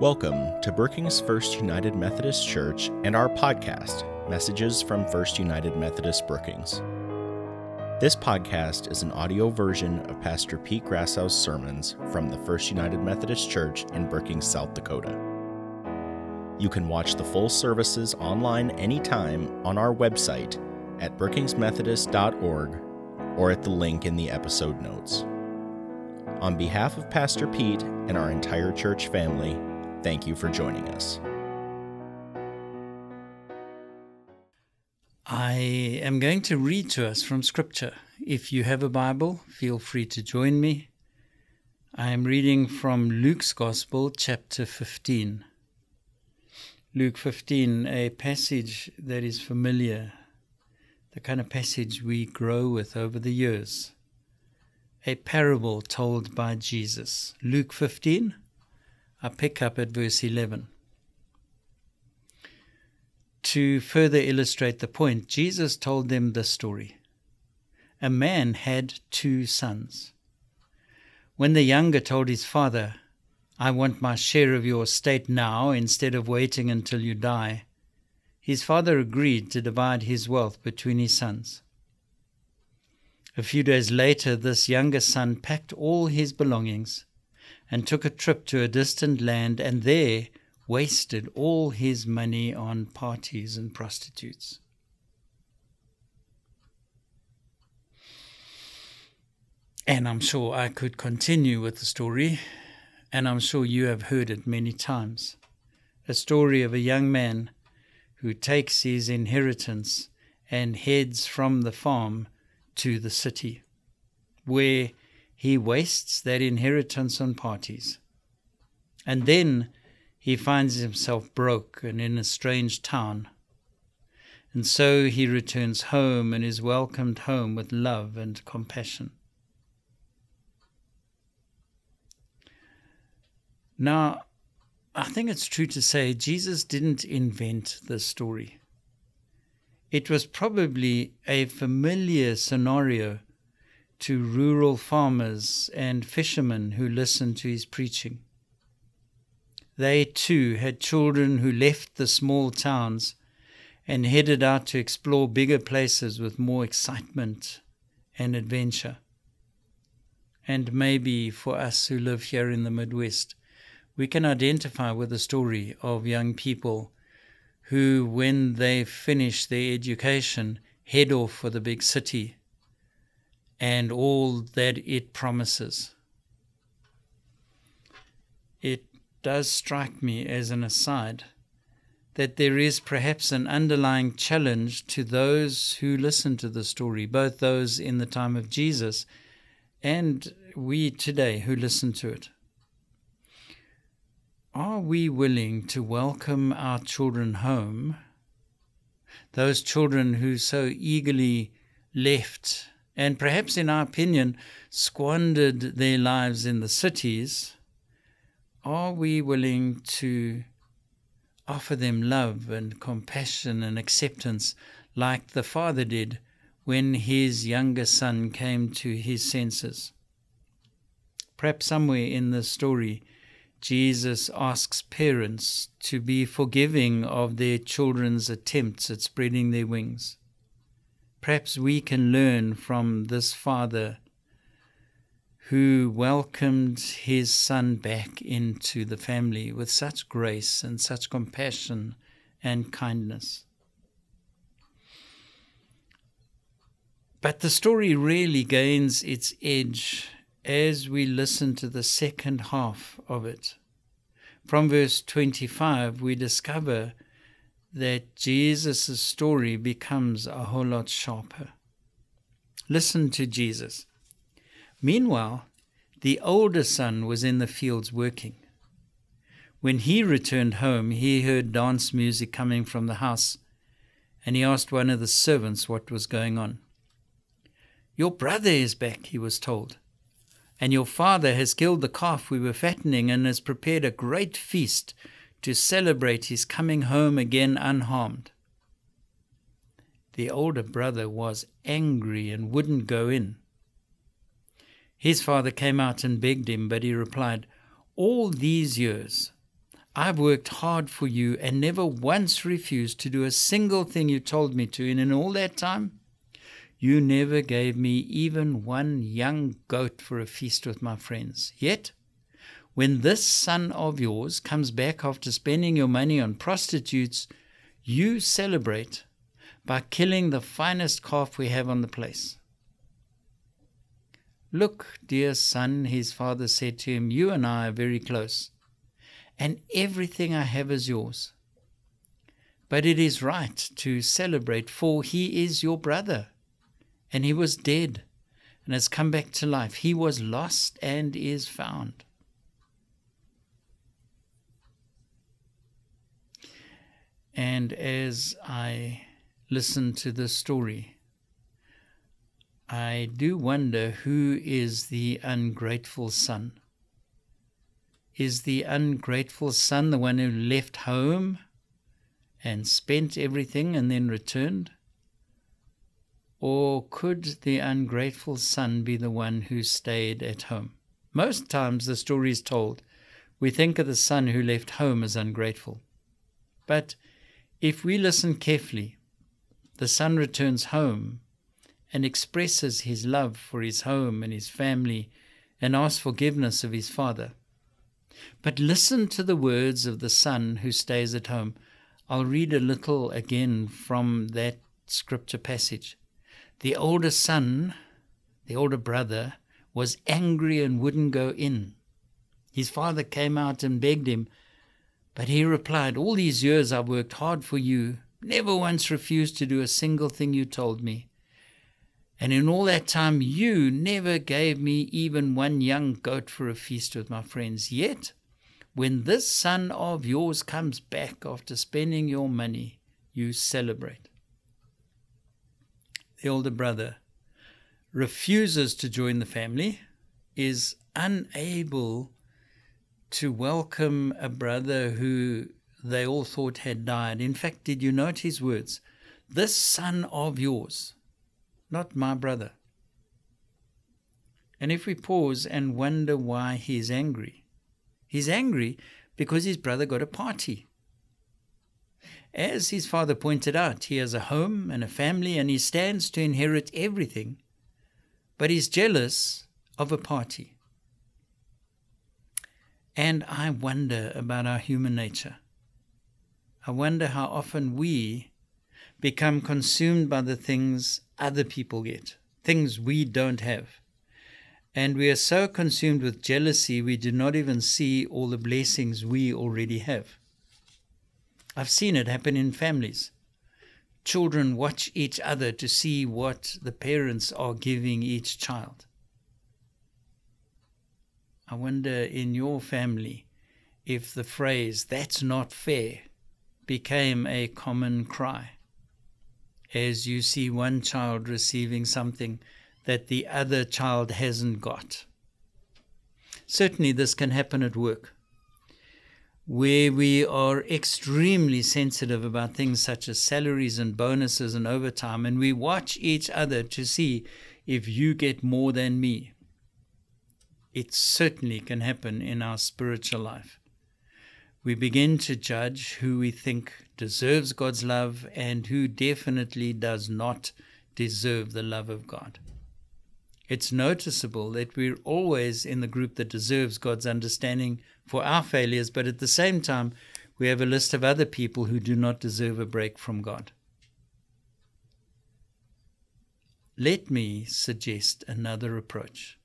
Welcome to Brookings First United Methodist Church and our podcast, Messages from First United Methodist Brookings. This podcast is an audio version of Pastor Pete Grassow's sermons from the First United Methodist Church in Brookings, South Dakota. You can watch the full services online anytime on our website at brookingsmethodist.org or at the link in the episode notes. On behalf of Pastor Pete and our entire church family, Thank you for joining us. I am going to read to us from Scripture. If you have a Bible, feel free to join me. I am reading from Luke's Gospel, chapter 15. Luke 15, a passage that is familiar, the kind of passage we grow with over the years. A parable told by Jesus. Luke 15, I pick up at verse 11. To further illustrate the point, Jesus told them this story. A man had two sons. When the younger told his father, I want my share of your estate now instead of waiting until you die, his father agreed to divide his wealth between his sons. A few days later, this younger son packed all his belongings and took a trip to a distant land and there wasted all his money on parties and prostitutes. And I'm sure I could continue with the story, and I'm sure you have heard it many times. A story of a young man who takes his inheritance and heads from the farm to the city, where he wastes that inheritance on parties. And then he finds himself broke and in a strange town. And so he returns home and is welcomed home with love and compassion. Now, I think it's true to say Jesus didn't invent this story. It was probably a familiar scenario to rural farmers and fishermen who listened to his preaching. They too had children who left the small towns and headed out to explore bigger places with more excitement and adventure. And maybe for us who live here in the Midwest, we can identify with the story of young people who, when they finish their education, head off for the big city and all that it promises. It does strike me as an aside that there is perhaps an underlying challenge to those who listen to the story, both those in the time of Jesus and we today who listen to it. Are we willing to welcome our children home, those children who so eagerly left and perhaps, in our opinion, squandered their lives in the cities, are we willing to offer them love and compassion and acceptance like the father did when his younger son came to his senses? Perhaps somewhere in the story, Jesus asks parents to be forgiving of their children's attempts at spreading their wings. Perhaps we can learn from this father who welcomed his son back into the family with such grace and such compassion and kindness. But the story really gains its edge as we listen to the second half of it. From verse 25, we discover that Jesus' story becomes a whole lot sharper. Listen to Jesus. Meanwhile, the older son was in the fields working. When he returned home, he heard dance music coming from the house, and he asked one of the servants what was going on. Your brother is back, he was told, and your father has killed the calf we were fattening and has prepared a great feast to celebrate his coming home again unharmed. The older brother was angry and wouldn't go in. His father came out and begged him, but he replied, All these years I've worked hard for you and never once refused to do a single thing you told me to. And in all that time, you never gave me even one young goat for a feast with my friends. Yet, when this son of yours comes back after spending your money on prostitutes, you celebrate by killing the finest calf we have on the place. Look, dear son, his father said to him, you and I are very close and everything I have is yours. But it is right to celebrate, for he is your brother, and he was dead and has come back to life. He was lost and is found. And as I listen to this story, I do wonder who is the ungrateful son. Is the ungrateful son the one who left home and spent everything and then returned? Or could the ungrateful son be the one who stayed at home? Most times the story is told, we think of the son who left home as ungrateful. But if we listen carefully, the son returns home and expresses his love for his home and his family and asks forgiveness of his father. But listen to the words of the son who stays at home. I'll read a little again from that scripture passage. The older son, the older brother, was angry and wouldn't go in. His father came out and begged him, but he replied, All these years I've worked hard for you, never once refused to do a single thing you told me. And in all that time, you never gave me even one young goat for a feast with my friends. Yet, when this son of yours comes back after spending your money, you celebrate. The older brother refuses to join the family, is unable to welcome a brother who they all thought had died. In fact, did you note his words? This son of yours not my brother. And if we pause and wonder why he's angry, he's angry because his brother got a party. As his father pointed out, he has a home and a family and he stands to inherit everything, but he's jealous of a party. And I wonder about our human nature. I wonder how often we become consumed by the things other people get, things we don't have. And we are so consumed with jealousy, we do not even see all the blessings we already have. I've seen it happen in families. Children watch each other to see what the parents are giving each child. I wonder in your family if the phrase, that's not fair, became a common cry as you see one child receiving something that the other child hasn't got. Certainly, this can happen at work, where we are extremely sensitive about things such as salaries and bonuses and overtime, and we watch each other to see if you get more than me. It certainly can happen in our spiritual life. We begin to judge who we think deserves God's love and who definitely does not deserve the love of God. It's noticeable that we're always in the group that deserves God's understanding for our failures, but at the same time, we have a list of other people who do not deserve a break from God. Let me suggest another approach.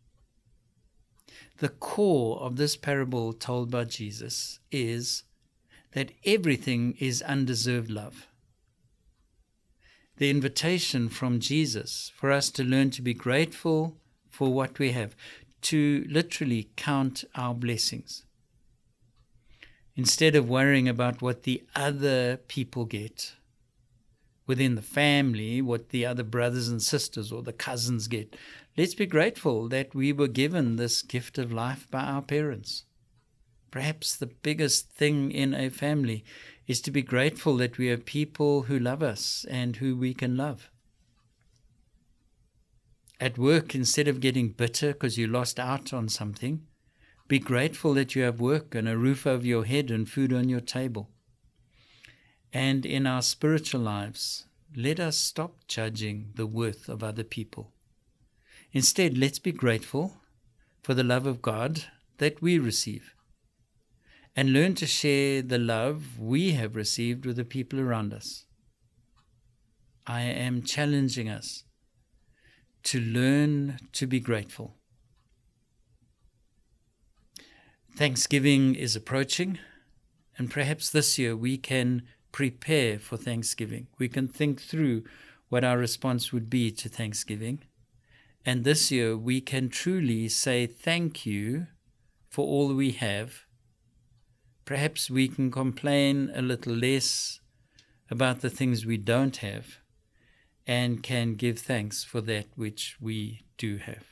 The core of this parable told by Jesus is that everything is undeserved love. The invitation from Jesus for us to learn to be grateful for what we have, to literally count our blessings. Instead of worrying about what the other people get within the family, what the other brothers and sisters or the cousins get, let's be grateful that we were given this gift of life by our parents. Perhaps the biggest thing in a family is to be grateful that we have people who love us and who we can love. At work, instead of getting bitter because you lost out on something, Be grateful that you have work and a roof over your head and food on your table. And in our spiritual lives, let us stop judging the worth of other people. Instead, let's be grateful for the love of God that we receive and learn to share the love we have received with the people around us. I am challenging us to learn to be grateful. Thanksgiving is approaching, and perhaps this year we can prepare for Thanksgiving. We can think through what our response would be to Thanksgiving. And this year we can truly say thank you for all we have. Perhaps we can complain a little less about the things we don't have and can give thanks for that which we do have.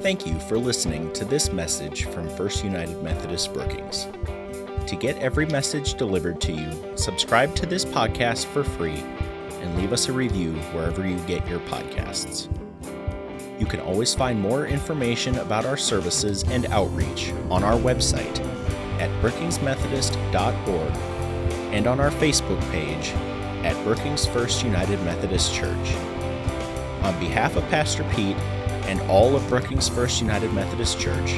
Thank you for listening to this message from First United Methodist Brookings. To get every message delivered to you, subscribe to this podcast for free and leave us a review wherever you get your podcasts. You can always find more information about our services and outreach on our website at brookingsmethodist.org and on our Facebook page at Brookings First United Methodist Church. On behalf of Pastor Pete and all of Brookings First United Methodist Church,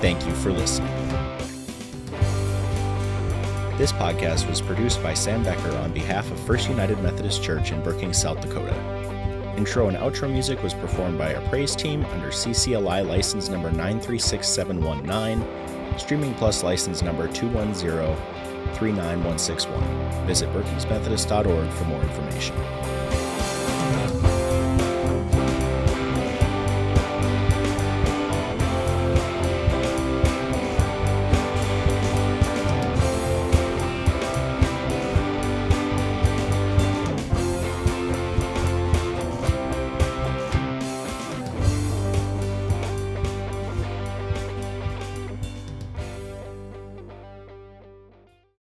thank you for listening. This podcast was produced by Sam Becker on behalf of First United Methodist Church in Brookings, South Dakota. Intro and outro music was performed by our praise team under CCLI license number 936719, Streaming Plus license number 210 39161. Visit brookingsmethodist.org for more information.